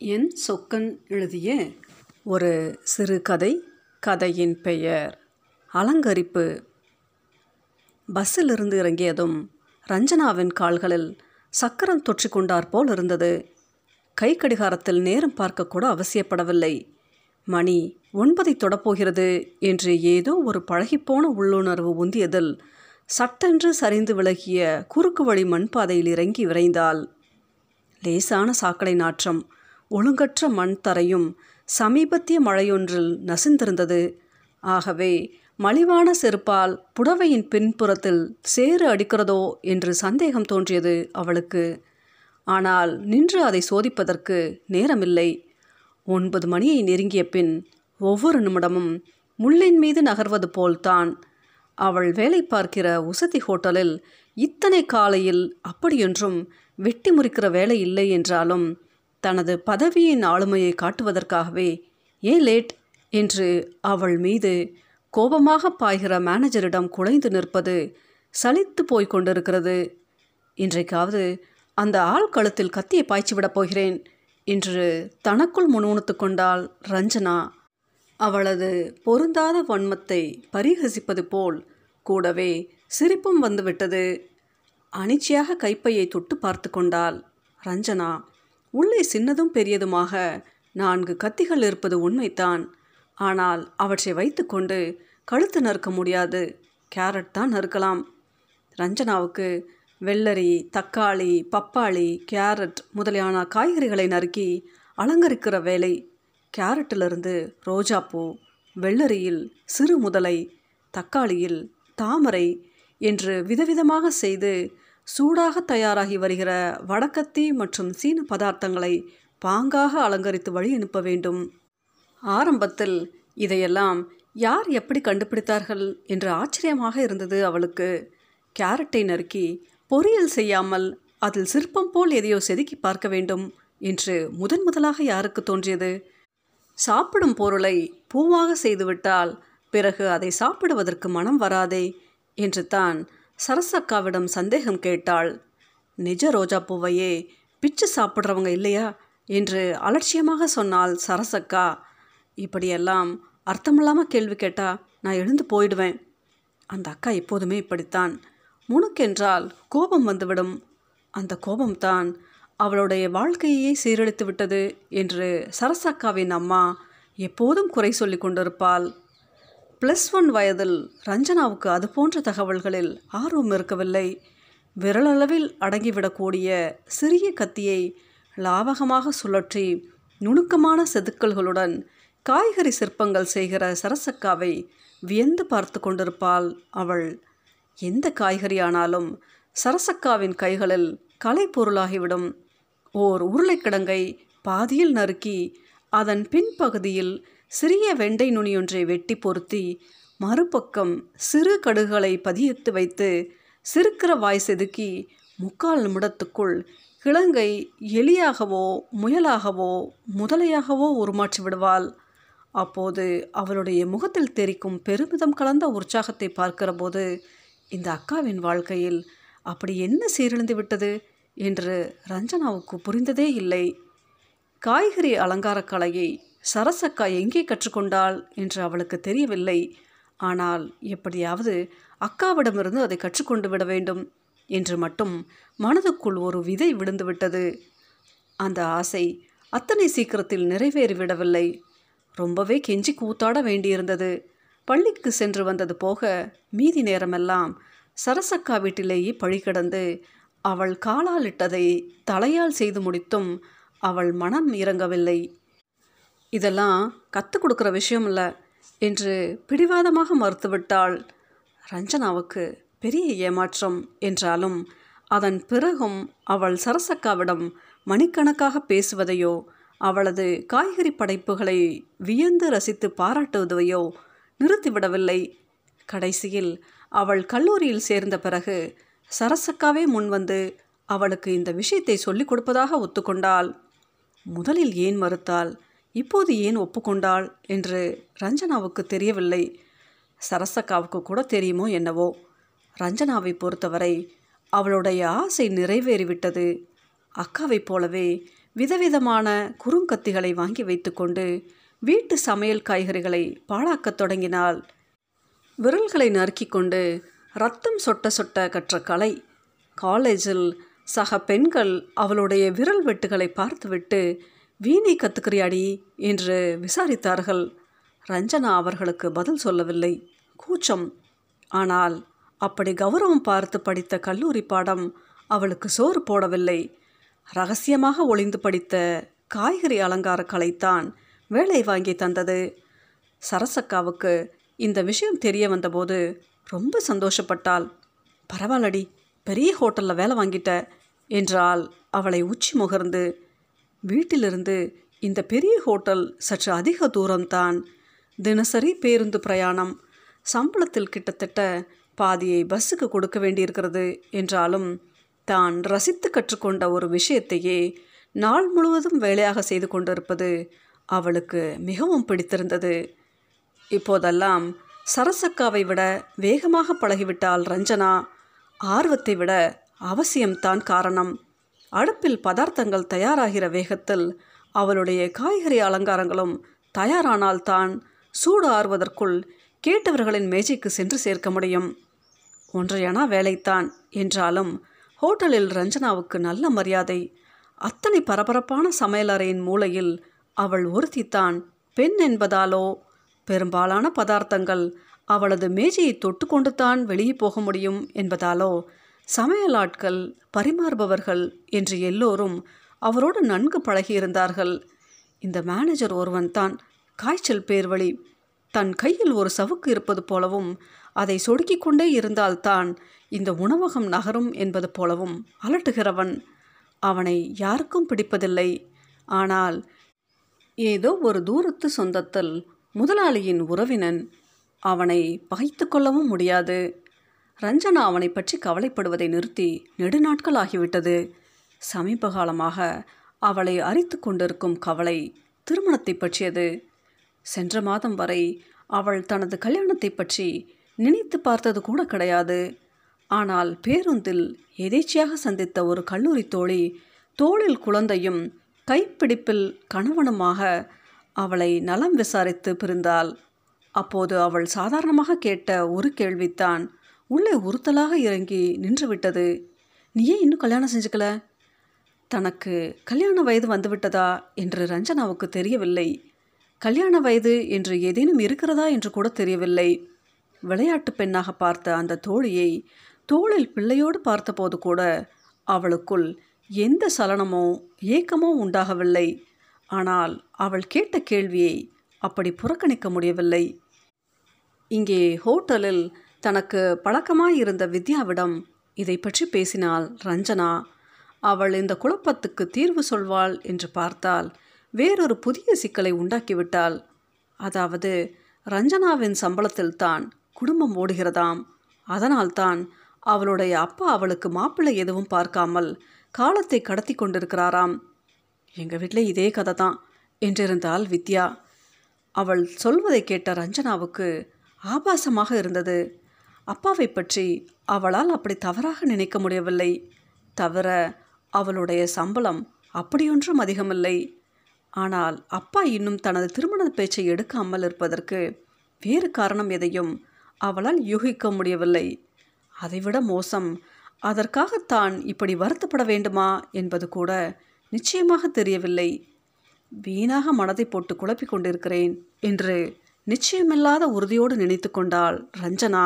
என் சொக்கன் எழுதிய ஒரு சிறுகதை கதையின் பெயர். அலங்கரிப்பு. பஸ்ஸிலிருந்து இறங்கியதும் ரஞ்சனாவின் கால்களில் சக்கரம் தொற்றி கொண்டார் போல் இருந்தது. கை கடிகாரத்தில் நேரம் பார்க்கக்கூட அவசியப்படவில்லை. மணி ஒன்பதை தொடப்போகிறது என்று ஏதோ ஒரு பழகிப்போன உள்ளுணர்வு உந்தியதில் சட்டென்று சரிந்து விலகிய குறுக்கு வழி மண்பாதையில் இறங்கி விரைந்தாள். லேசான சாக்கடை நாற்றம் ஒழுங்கற்ற மண் தரையும் சமீபத்திய மழையொன்றில் நசிந்திருந்தது. ஆகவே மலிவான செருப்பால் புடவையின் பின்புறத்தில் சேறு அடிக்கிறதோ என்று சந்தேகம் தோன்றியது அவளுக்கு. ஆனால் நின்று அதை சோதிப்பதற்கு நேரமில்லை. ஒன்பது மணியை நெருங்கிய பின் ஒவ்வொரு நிமிடமும் முள்ளின் மீது நகர்வது போல்தான். அவள் வேலை பார்க்கிற உசதி ஹோட்டலில் இத்தனை காலையில் அப்படியொன்றும் வெட்டி முறிக்கிற வேலை இல்லை என்றாலும் தனது பதவியின் ஆளுமையை காட்டுவதற்காகவே ஏன் லேட் என்று அவள் மீது கோபமாக பாய்கிற மேனேஜரிடம் குலைந்து நிற்பது சலித்து போய் கொண்டிருக்கிறது. இன்றைக்காவது அந்த ஆள் கழுத்தில் கத்தியை பாய்ச்சி விடப் போகிறேன் என்று தனக்குள் முணுமுணுத்து கொண்டாள் ரஞ்சனா. அவளது பொருந்தாத வன்மத்தை பரிகசிப்பது போல் கூடவே சிரிப்பும் வந்துவிட்டது. அனிச்சையாக கைப்பையை தொட்டு பார்த்து கொண்டாள் ரஞ்சனா. உள்ளே சின்னதும் பெரியதுமாக நான்கு கத்திகள் இருப்பது உண்மைத்தான் ஆனால் அவற்றை வைத்துக்கொண்டு கழுத்து நறுக்க முடியாது. கேரட் தான் நறுக்கலாம். ரஞ்சனாவுக்கு வெள்ளரி தக்காளி பப்பாளி கேரட் முதலியான காய்கறிகளை நறுக்கி அலங்கரிக்கிற வேலை. கேரட்டிலிருந்து ரோஜாப்பூ வெள்ளரியில் சிறு முதலை தக்காளியில் தாமரை என்று விதவிதமாக செய்து சூடாக தயாராகி வருகிற வடக்கத்தி மற்றும் சீன பதார்த்தங்களை பாங்காக அலங்கரித்து வழி அனுப்ப வேண்டும். ஆரம்பத்தில் இதையெல்லாம் யார் எப்படி கண்டுபிடித்தார்கள் என்று ஆச்சரியமாக இருந்தது அவளுக்கு. கேரட்டை நறுக்கி பொரியல் செய்யாமல் அதில் சிற்பம் போல் எதையோ செதுக்கி பார்க்க வேண்டும் என்று முதன் முதலாக யாருக்கு தோன்றியது? சாப்பிடும் பொருளை பூவாக செய்துவிட்டால் பிறகு அதை சாப்பிடுவதற்கு மனம் வராதே என்று தான் சரசக்காவிடம் சந்தேகம் கேட்டாள். நிஜ ரோஜா பூவையே பிச்சு சாப்பிட்றவங்க இல்லையா? என்று அலட்சியமாக சொன்னாள் சரசக்கா. இப்படியெல்லாம் அர்த்தமில்லாமல் கேள்வி கேட்டா நான் எழுந்து போயிடுவேன். அந்த அக்கா எப்போதுமே இப்படித்தான். முணுக்கென்றால் கோபம் வந்துவிடும். அந்த கோபம்தான் அவளுடைய வாழ்க்கையே சீரழித்து விட்டது என்று சரசக்காவின் அம்மா எப்போதும் குறை சொல்லி கொண்டிருப்பாள். ப்ளஸ் ஒன் வயதில் ரஞ்சனாவுக்கு அது போன்ற தகவல்களில் ஆர்வம் இருக்கவில்லை. விரலளவில் அடங்கிவிடக்கூடிய சிறிய கத்தியை லாவகமாக சுழற்றி நுணுக்கமான செதுக்கல்களுடன் காய்கறி சிற்பங்கள் செய்கிற சரசக்காவை வியந்து பார்த்து கொண்டிருப்பாள் அவள். எந்த காய்கறி ஆனாலும் சரசக்காவின் கைகளில் கலை பொருளாகிவிடும். ஓர் உருளைக்கிழங்கை பாதியில் நறுக்கி அதன் பின்பகுதியில் சிறிய வெண்டை நுனியொன்றை வெட்டி பொருத்தி மறுபக்கம் சிறு கடுகளை பதியத்து வைத்து சிறுக்கிற வாய் செதுக்கி முக்கால் நிமிடத்துக்குள் கிழங்கை எலியாகவோ முயலாகவோ முதலையாகவோ உருமாற்றி விடுவாள். அப்போது அவளுடைய முகத்தில் தெரிக்கும் பெருமிதம் கலந்த உற்சாகத்தை பார்க்கிறபோது இந்த அக்காவின் வாழ்க்கையில் அப்படி என்ன சீரழிந்து விட்டது? என்று ரஞ்சனாவுக்கு புரிந்ததே இல்லை. காய்கறி அலங்கார கலையை சரசக்கா எங்கே கற்றுக்கொண்டாள் என்று அவளுக்கு தெரியவில்லை. ஆனால் எப்படியாவது அக்காவிடமிருந்து அதை கற்றுக்கொண்டு விட வேண்டும் என்று மட்டும் மனதுக்குள் ஒரு விதை விழுந்துவிட்டது. அந்த ஆசை அத்தனை சீக்கிரத்தில் நிறைவேறிவிடவில்லை. ரொம்பவே கெஞ்சி கூத்தாட வேண்டியிருந்தது. பள்ளிக்கு சென்று வந்தது போக மீதி நேரமெல்லாம் சரசக்கா வீட்டிலேயே பழி கிடந்து அவள் காலால் இட்டதை தலையால் செய்து முடித்தும் அவள் மனம் இறங்கவில்லை. இதெல்லாம் கற்றுக் கொடுக்குற விஷயம் இல்லை என்று பிடிவாதமாக மறுத்துவிட்டாள் ரஞ்சனாவுக்கு பெரிய ஏமாற்றம் என்றாலும் அதன் பிறகும் அவள் சரசக்காவிடம் மணிக்கணக்காக பேசுவதையோ அவளது காய்கறி படைப்புகளை வியந்து ரசித்து பாராட்டுவதையோ நிறுத்திவிடவில்லை. கடைசியில் அவள் கல்லூரியில் சேர்ந்த பிறகு சரசக்காவே முன்வந்து அவளுக்கு இந்த விஷயத்தை சொல்லிக் கொடுப்பதாக ஒத்துக்கொண்டாள். முதலில் ஏன் மறுத்தாள்? இப்போது ஏன் ஒப்புக்கொண்டாள் என்று ரஞ்சனாவுக்கு தெரியவில்லை. சரசக்காவுக்கு கூட தெரியுமோ என்னவோ. ரஞ்சனாவை பொறுத்தவரை அவளுடைய ஆசை நிறைவேறிவிட்டது. அக்காவைப் போலவே விதவிதமான குறுங்கத்திகளை வாங்கி வைத்துக்கொண்டு வீட்டு சமையல் காய்கறிகளை பாழாக்கத் தொடங்கினாள். விரல்களை நறுக்கிக் கொண்டு ரத்தம் சொட்ட சொட்ட கற்ற கலை. காலேஜில் சக பெண்கள் அவளுடைய விரல் வெட்டுகளை பார்த்துவிட்டு வீணை கத்துக்கிறியாடி? என்று விசாரித்தார்கள். ரஞ்சனா அவர்களுக்கு பதில் சொல்லவில்லை. கூச்சம். ஆனால் அப்படி கௌரவம் பார்த்து படித்த கல்லூரி பாடம் அவளுக்கு சோறு போடவில்லை. ரகசியமாக ஒளிந்து படித்த காய்கறி அலங்கார கலைத்தான் வேலை வாங்கி தந்தது. சரசக்காவுக்கு இந்த விஷயம் தெரிய வந்தபோது ரொம்ப சந்தோஷப்பட்டாள். பரவாயில்லடி பெரிய ஹோட்டலில் வேலை வாங்கிட்ட என்றால் அவளை உச்சி முகர்ந்து வீட்டிலிருந்து இந்த பெரிய ஹோட்டல் சற்று அதிக தூரம்தான். தினசரி பேருந்து பிரயாணம். சம்பளத்தில் கிட்டத்தட்ட பாதியை பஸ்ஸுக்கு கொடுக்க வேண்டியிருக்கிறது என்றாலும் தான் ரசித்து கற்றுக்கொண்ட ஒரு விஷயத்தையே நாள் முழுவதும் வேலையாக செய்து கொண்டிருப்பது அவளுக்கு மிகவும் பிடித்திருந்தது. இப்போதெல்லாம் சரசக்காவை விட வேகமாக பழகிவிட்டால் ரஞ்சனா. ஆர்வத்தை விட அவசியம்தான் காரணம். அடுப்பில் பதார்த்தங்கள் தயாராகிற வேகத்தில் அவளுடைய காய்கறி அலங்காரங்களும் தயாரானால்தான் சூடு ஆறுவதற்குள் கேட்டவர்களின் மேஜைக்கு சென்று சேர்க்க முடியும். ஒன்றையனா வேலைத்தான் என்றாலும் ஹோட்டலில் ரஞ்சனாவுக்கு நல்ல மரியாதை அத்தனை பரபரப்பான சமையலறையின் மூலையில் அவள் ஒருத்தித்தான் பெண் என்பதாலோ பெரும்பாலான பதார்த்தங்கள் அவளது மேஜையை தொட்டு தான் வெளியே போக முடியும் என்பதாலோ சமையல் ஆட்கள் பரிமாறுபவர்கள் என்று எல்லோரும் அவரோடு நன்கு பழகியிருந்தார்கள். இந்த மேனேஜர் ஒருவன் தான் காய்ச்சல் பேர்வழி தன் கையில் ஒரு சவுக்கு இருப்பது போலவும் அதை சொடுக்கிக் கொண்டே இருந்தால்தான் இந்த உணவகம் நகரும் என்பது போலவும் அலட்டுகிறவன். அவனை யாருக்கும் பிடிப்பதில்லை. ஆனால் ஏதோ ஒரு தூரத்து சொந்தத்தில் முதலாளியின் உறவினன் அவனை பகைத்து கொள்ளவும் முடியாது. ரஞ்சனா அவனை பற்றி கவலைப்படுவதை நிறுத்தி நெடுநாட்கள் ஆகிவிட்டது சமீப காலமாக அவளை அரித்து கொண்டிருக்கும் கவலை திருமணத்தை பற்றியது. சென்ற மாதம் வரை அவள் தனது கல்யாணத்தை பற்றி நினைத்து பார்த்தது கூட கிடையாது. ஆனால் பேருந்தில் எதேச்சியாக சந்தித்த ஒரு கல்லூரி தோழி தோளில் குழந்தையும் கைப்பிடிப்பில் கணவனுமாக அவளை நலம் விசாரித்து பிரிந்தாள். அப்போது அவள் சாதாரணமாக கேட்ட ஒரு கேள்வித்தான் உள்ளே உறுத்தலாக இறங்கி நின்றுவிட்டது. நீ ஏன் இன்னும் கல்யாணம் செஞ்சுக்கல? தனக்கு கல்யாண வயது வந்துவிட்டதா? என்று ரஞ்சனாவுக்கு தெரியவில்லை. கல்யாண வயது என்று ஏதேனும் இருக்கிறதா? என்று கூட தெரியவில்லை. விளையாட்டு பெண்ணாக பார்த்த அந்த தோழியை தோளில் பிள்ளையோடு பார்த்தபோது கூட அவளுக்குள் எந்த சலனமோ ஏக்கமோ உண்டாகவில்லை. ஆனால் அவள் கேட்ட கேள்வியை அப்படி புறக்கணிக்க முடியவில்லை. இங்கே ஹோட்டலில் தனக்கு பழக்கமாயிருந்த வித்யாவிடம் இதை பற்றி பேசினாள் ரஞ்சனா. அவள் இந்த குழப்பத்துக்கு தீர்வு சொல்வாள் என்று பார்த்தால் வேறொரு புதிய சிக்கலை உண்டாக்கிவிட்டாள். அதாவது ரஞ்சனாவின் சம்பளத்தில்தான் குடும்பம் ஓடுகிறதாம். அதனால்தான் அவளுடைய அப்பா அவளுக்கு மாப்பிள்ளை எதுவும் பார்க்காமல் காலத்தை கடத்தி கொண்டிருக்கிறாராம். எங்கள் வீட்டில் இதே கதை தான் என்றிருந்தாள் வித்யா. அவள் சொல்வதை கேட்ட ரஞ்சனாவுக்கு ஆபாசமாக இருந்தது. அப்பாவை பற்றி அவளால் அப்படி தவறாக நினைக்க முடியவில்லை. தவிர அவளுடைய சம்பளம் அப்படியொன்றும் அதிகமில்லை. ஆனால் அப்பா இன்னும் தனது திருமண பேச்சை எடுக்காமல் இருப்பதற்கு வேறு காரணம் எதையும் அவளால் யூகிக்க முடியவில்லை. அதைவிட மோசம் அதற்காகத்தான் இப்படி வருத்தப்பட வேண்டுமா என்பது கூட நிச்சயமாக தெரியவில்லை. வீணாக மனதை போட்டு குழப்பிக் கொண்டிருக்கிறேன் என்று நிச்சயமில்லாத உறுதியோடு நினைத்து கொண்டாள் ரஞ்சனா.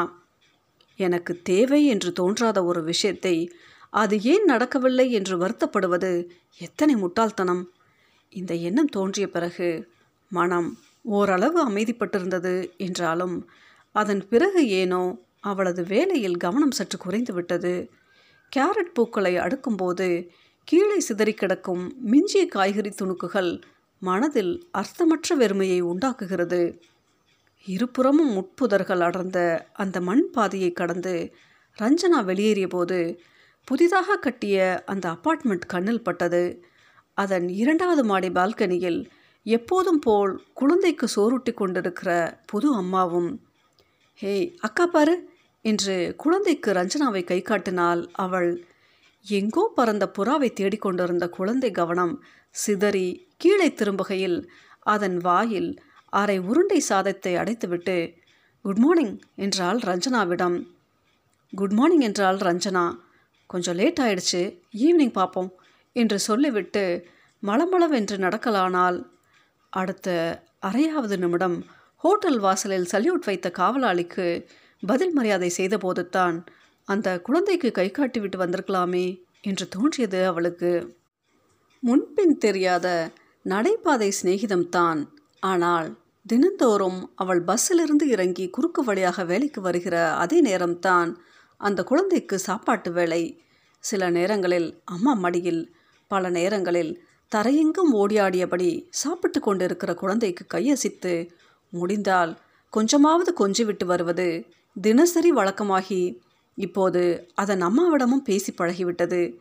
எனக்கு தேவை என்று தோன்றாத ஒரு விஷயத்தை அது ஏன் நடக்கவில்லை என்று வருத்தப்படுவது எத்தனை முட்டாள்தனம். இந்த எண்ணம் தோன்றிய பிறகு மனம் ஓரளவு அமைதிப்பட்டிருந்தது என்றாலும் அதன் பிறகு ஏனோ அவளது வேலையில் கவனம் சற்று குறைந்து விட்டது கேரட் பூக்களை அடுக்கும்போது கீழே சிதறி கிடக்கும் மிஞ்சிய காய்கறி துணுக்குகள் மனதில் அர்த்தமற்ற வெறுமையை உண்டாக்குகிறது. இருபுறமும் முட்புதர்கள் அடர்ந்த அந்த மண் பாதையை கடந்து ரஞ்சனா வெளியேறிய போது புதிதாக கட்டிய அந்த அப்பார்ட்மெண்ட் கண்ணில் பட்டது. அதன் இரண்டாவது மாடி பால்கனியில் எப்போதும் போல் குழந்தைக்கு சோறுட்டி கொண்டிருக்கிற புது அம்மாவும் ஹேய் அக்கா பாரு என்று குழந்தைக்கு ரஞ்சனாவை கை காட்டினாள் அவள் எங்கோ பறந்த புறாவை தேடிக்கொண்டிருந்த குழந்தை கவனம் சிதறி கீழே திரும்புகையில் அதன் வாயில் அரை உருண்டை சாதத்தை அடைத்துவிட்டு குட் மார்னிங் என்றாள் ரஞ்சனாவிடம். குட் மார்னிங் என்றாள் ரஞ்சனா. கொஞ்சம் லேட் ஆயிடுச்சு ஈவினிங் பார்ப்போம் என்று சொல்லிவிட்டு மளமளவென்று நடக்கலானால் அடுத்த அரையாவது நிமிடம் ஹோட்டல் வாசலில் சல்யூட் வைத்த காவலாளிக்கு பதில் மரியாதை செய்தபோது தான் அந்த குழந்தைக்கு கை காட்டிவிட்டு வந்திருக்கலாமே என்று தோன்றியது அவளுக்கு. முன்பின் தெரியாத நடைபாதை சிநேகிதம்தான். ஆனால் தினந்தோறும் அவள் பஸ்ஸிலிருந்து இறங்கி குறுக்கு வழியாக வேலைக்கு வருகிற அதே நேரம்தான் அந்த குழந்தைக்கு சாப்பாட்டு வேலை சில நேரங்களில் அம்மா மடியில் பல நேரங்களில் தரையெங்கும் ஓடியாடியபடி சாப்பிட்டு கொண்டிருக்கிற குழந்தைக்கு கையசித்து முடிந்தால் கொஞ்சமாவது கொஞ்சி விட்டு வருவது தினசரி வழக்கமாகி இப்போது அதன் அம்மாவிடமும் பேசி பழகிவிட்டது.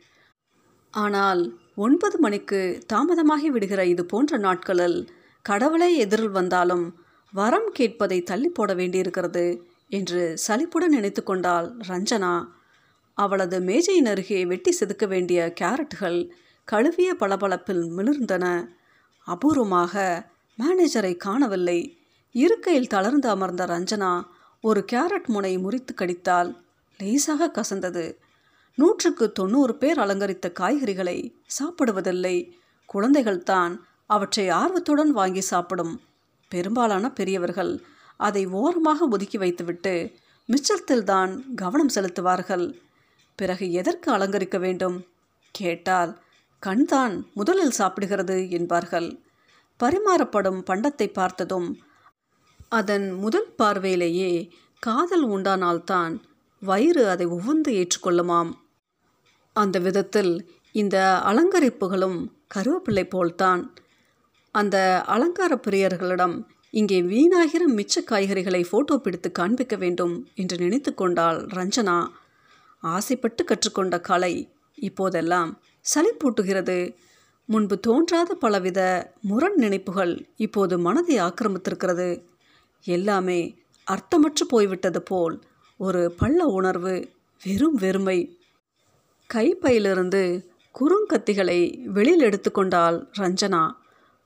ஆனால் ஒன்பது மணிக்கு தாமதமாகி விடுகிற இது போன்ற நாட்களில் கடவுளே எதிரில் வந்தாலும் வரம் கேட்பதை தள்ளி போட வேண்டியிருக்கிறது என்று சலிப்புடன் நினைத்து கொண்டாள் ரஞ்சனா. அவளது மேஜையின் அருகே வெட்டி செதுக்க வேண்டிய கேரட்டுகள் கழுவிய பளபளப்பில் மிளிர்ந்தன. அபூர்வமாக மேனேஜரை காணவில்லை. இருக்கையில் தளர்ந்து அமர்ந்த ரஞ்சனா ஒரு கேரட் முனை முறித்து கடித்தால் லேசாக கசந்தது. நூற்றுக்கு தொண்ணூறு பேர் அலங்கரித்த காய்கறிகளை சாப்பிடுவதில்லை. குழந்தைகள்தான் அவற்றை ஆர்வத்துடன் வாங்கி சாப்பிடும். பெரும்பாலான பெரியவர்கள் அதை ஓரமாக ஒதுக்கி வைத்துவிட்டு மிச்சத்தில்தான் கவனம் செலுத்துவார்கள். பிறகு எதற்கு அலங்கரிக்க வேண்டும்? கேட்டால் கண்தான் முதலில் சாப்பிடுகிறது என்பார்கள். பரிமாறப்படும் பண்டத்தை பார்த்ததும் அதன் முதல் பார்வையிலேயே காதல் உண்டானால்தான் வயிறு அதை உவந்து ஏற்றுக்கொள்ளுமாம். அந்த விதத்தில் இந்த அலங்கரிப்புகளும் கருவேப்பிள்ளை போல்தான். அந்த அலங்கார பிரியர்களிடம் இங்கே வீணாகிற மிச்ச காய்கறிகளை ஃபோட்டோ பிடித்து காண்பிக்க வேண்டும் என்று நினைத்து கொண்டாள் ரஞ்சனா. ஆசைப்பட்டு கற்றுக்கொண்ட கலை இப்போதெல்லாம் சலிப்பூட்டுகிறது முன்பு தோன்றாத பலவித முரண் நினைப்புகள் இப்போது மனதை ஆக்கிரமித்திருக்கிறது. எல்லாமே அர்த்தமற்று போய்விட்டது போல் ஒரு பள்ள உணர்வு வெறும் வெறுமை. கைப்பையிலிருந்து குறுங்கத்திகளை வெளியில் எடுத்துக்கொண்டால் ரஞ்சனா.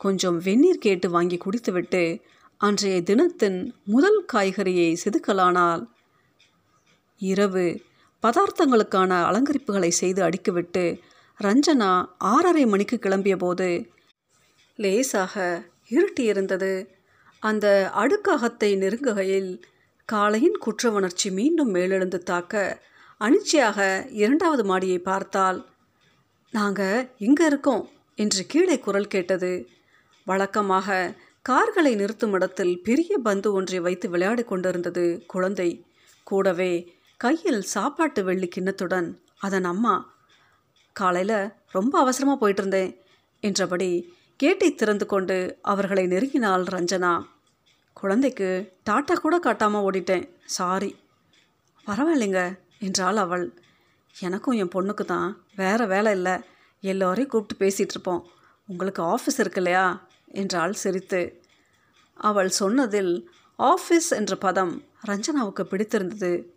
கொஞ்சம் வெந்நீர் கேட்டு வாங்கி குடித்துவிட்டு அன்றைய தினத்தின் முதல் காய்கறியை செதுக்கலானால் இரவு பதார்த்தங்களுக்கான அலங்கரிப்புகளை செய்து அடுக்கிவிட்டு ரஞ்சனா ஆறரை மணிக்கு கிளம்பிய போது லேசாக இருட்டியிருந்தது. அந்த அடுக்ககத்தை நெருங்குகையில் காலையின் குற்ற உணர்ச்சி மீண்டும் மேலெழுந்து தாக்க அனிச்சையாக இரண்டாவது மாடியை பார்த்தால் நாங்கள் இங்கே இருக்கோம் என்று கீழே குரல் கேட்டது. வழக்கமாக கார்களை நிறுத்தும் இடத்தில் பெரிய பந்து ஒன்றை வைத்து விளையாடி கொண்டிருந்தது குழந்தை. கூடவே கையில் சாப்பாட்டு வெள்ளி கிண்ணத்துடன் அதன் அம்மா காலையில் ரொம்ப அவசரமாக போயிட்டு இருந்தேன் என்றபடி கேட்டை திறந்து கொண்டு அவர்களை நெருங்கினாள் ரஞ்சனா. குழந்தைக்கு டாட்டா கூட காட்டாமல் ஓடிட்டேன் சாரி. பரவாயில்லைங்க என்றாள் அவள். எனக்கும் என் பொண்ணுக்கு தான் வேறு வேலை இல்லை எல்லோரையும் கூப்பிட்டு பேசிகிட்ருப்போம் உங்களுக்கு ஆஃபீஸ் இருக்கு இல்லையா? என்றாள் சிரித்து. அவள் சொன்னதில் ஆஃபீஸ் என்ற பதம் ரஞ்சனாவுக்கு பிடித்திருந்தது.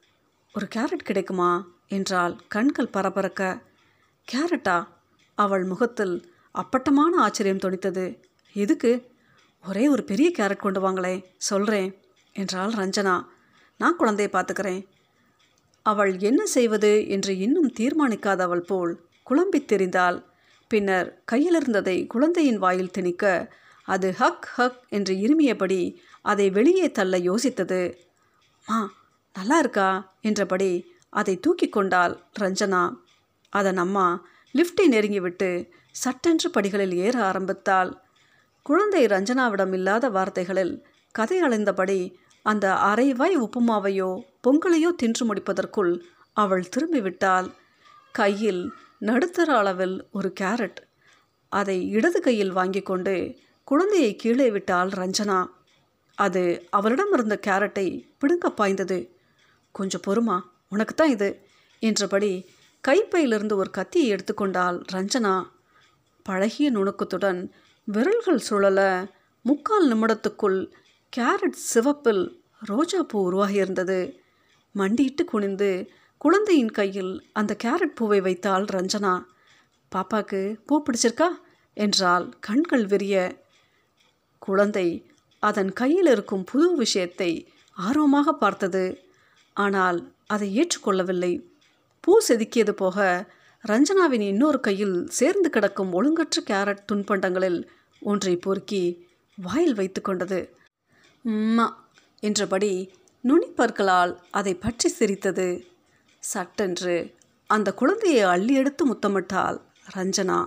ஒரு கேரட் கிடைக்குமா? என்றால் கண்கள் பரபரக்க. கேரட்டா? அவள் முகத்தில் அப்பட்டமான ஆச்சரியம் துணித்தது எதுக்கு? ஒரே ஒரு பெரிய கேரட் கொண்டு வாங்களே சொல்கிறேன் என்றாள் ரஞ்சனா. நான் குழந்தையை பார்த்துக்கிறேன். அவள் என்ன செய்வது? என்று இன்னும் தீர்மானிக்காதவள் போல் குழம்பித் தெரிந்தால் பின்னர் கையிலிருந்ததை குழந்தையின் வாயில் திணிக்க அது ஹக் ஹக் என்று இருமியபடி அதை வெளியே தள்ள யோசித்தது. மா நல்லா இருக்கா? என்றபடி அதை தூக்கி கொண்டாள் ரஞ்சனா. அதன் அம்மா லிஃப்டை நெருங்கிவிட்டு சட்டென்று படிகளில் ஏற ஆரம்பித்தாள். குழந்தை ரஞ்சனாவிடம் இல்லாத வார்த்தைகளில் கதை அலைந்தபடி அந்த அரைவாய் உப்புமாவையோ பொங்கலையோ தின்று முடிப்பதற்குள் அவள் திரும்பிவிட்டாள். கையில் நடுத்தர அளவில் ஒரு கேரட் அதை இடது கையில் வாங்கி கொண்டு குழந்தையை கீழே விட்டாள் ரஞ்சனா. அது அவளிடம் இருந்த கேரட்டை பிடுங்க பாய்ந்தது. கொஞ்சம் பொறுமா உனக்கு தான் இது என்றபடி கைப்பையிலிருந்து ஒரு கத்தியை எடுத்துக்கொண்டாள் ரஞ்சனா. பழகிய நுணுக்கத்துடன் விரல்கள் சுழல முக்கால் நிமிடத்துக்குள் கேரட் சிவப்பில் ரோஜாப்பூ உருவாகியிருந்தது. மண்டியிட்டு குனிந்து குழந்தையின் கையில் அந்த கேரட் பூவை வைத்தாள் ரஞ்சனா. பாப்பாக்கு பூ பிடிச்சிருக்கா? என்றால் கண்கள் விரிய குழந்தை அதன் கையில் இருக்கும் புது விஷயத்தை ஆர்வமாக பார்த்தது. ஆனால் அதை ஏற்றுக்கொள்ளவில்லை. பூ செதுக்கியது போக ரஞ்சனாவின் இன்னொரு கையில் சேர்ந்து கிடக்கும் ஒழுங்கற்ற கேரட் துன்பண்டங்களில் ஒன்றை பொறுக்கி வாயில் வைத்து கொண்டது. அம்மா என்றபடி நுனிப்பற்களால் அதை பற்றி சிரித்தது. சட்டென்று அந்த குழந்தையை அள்ளி எடுத்து முத்தமிட்டாள் ரஞ்சனா.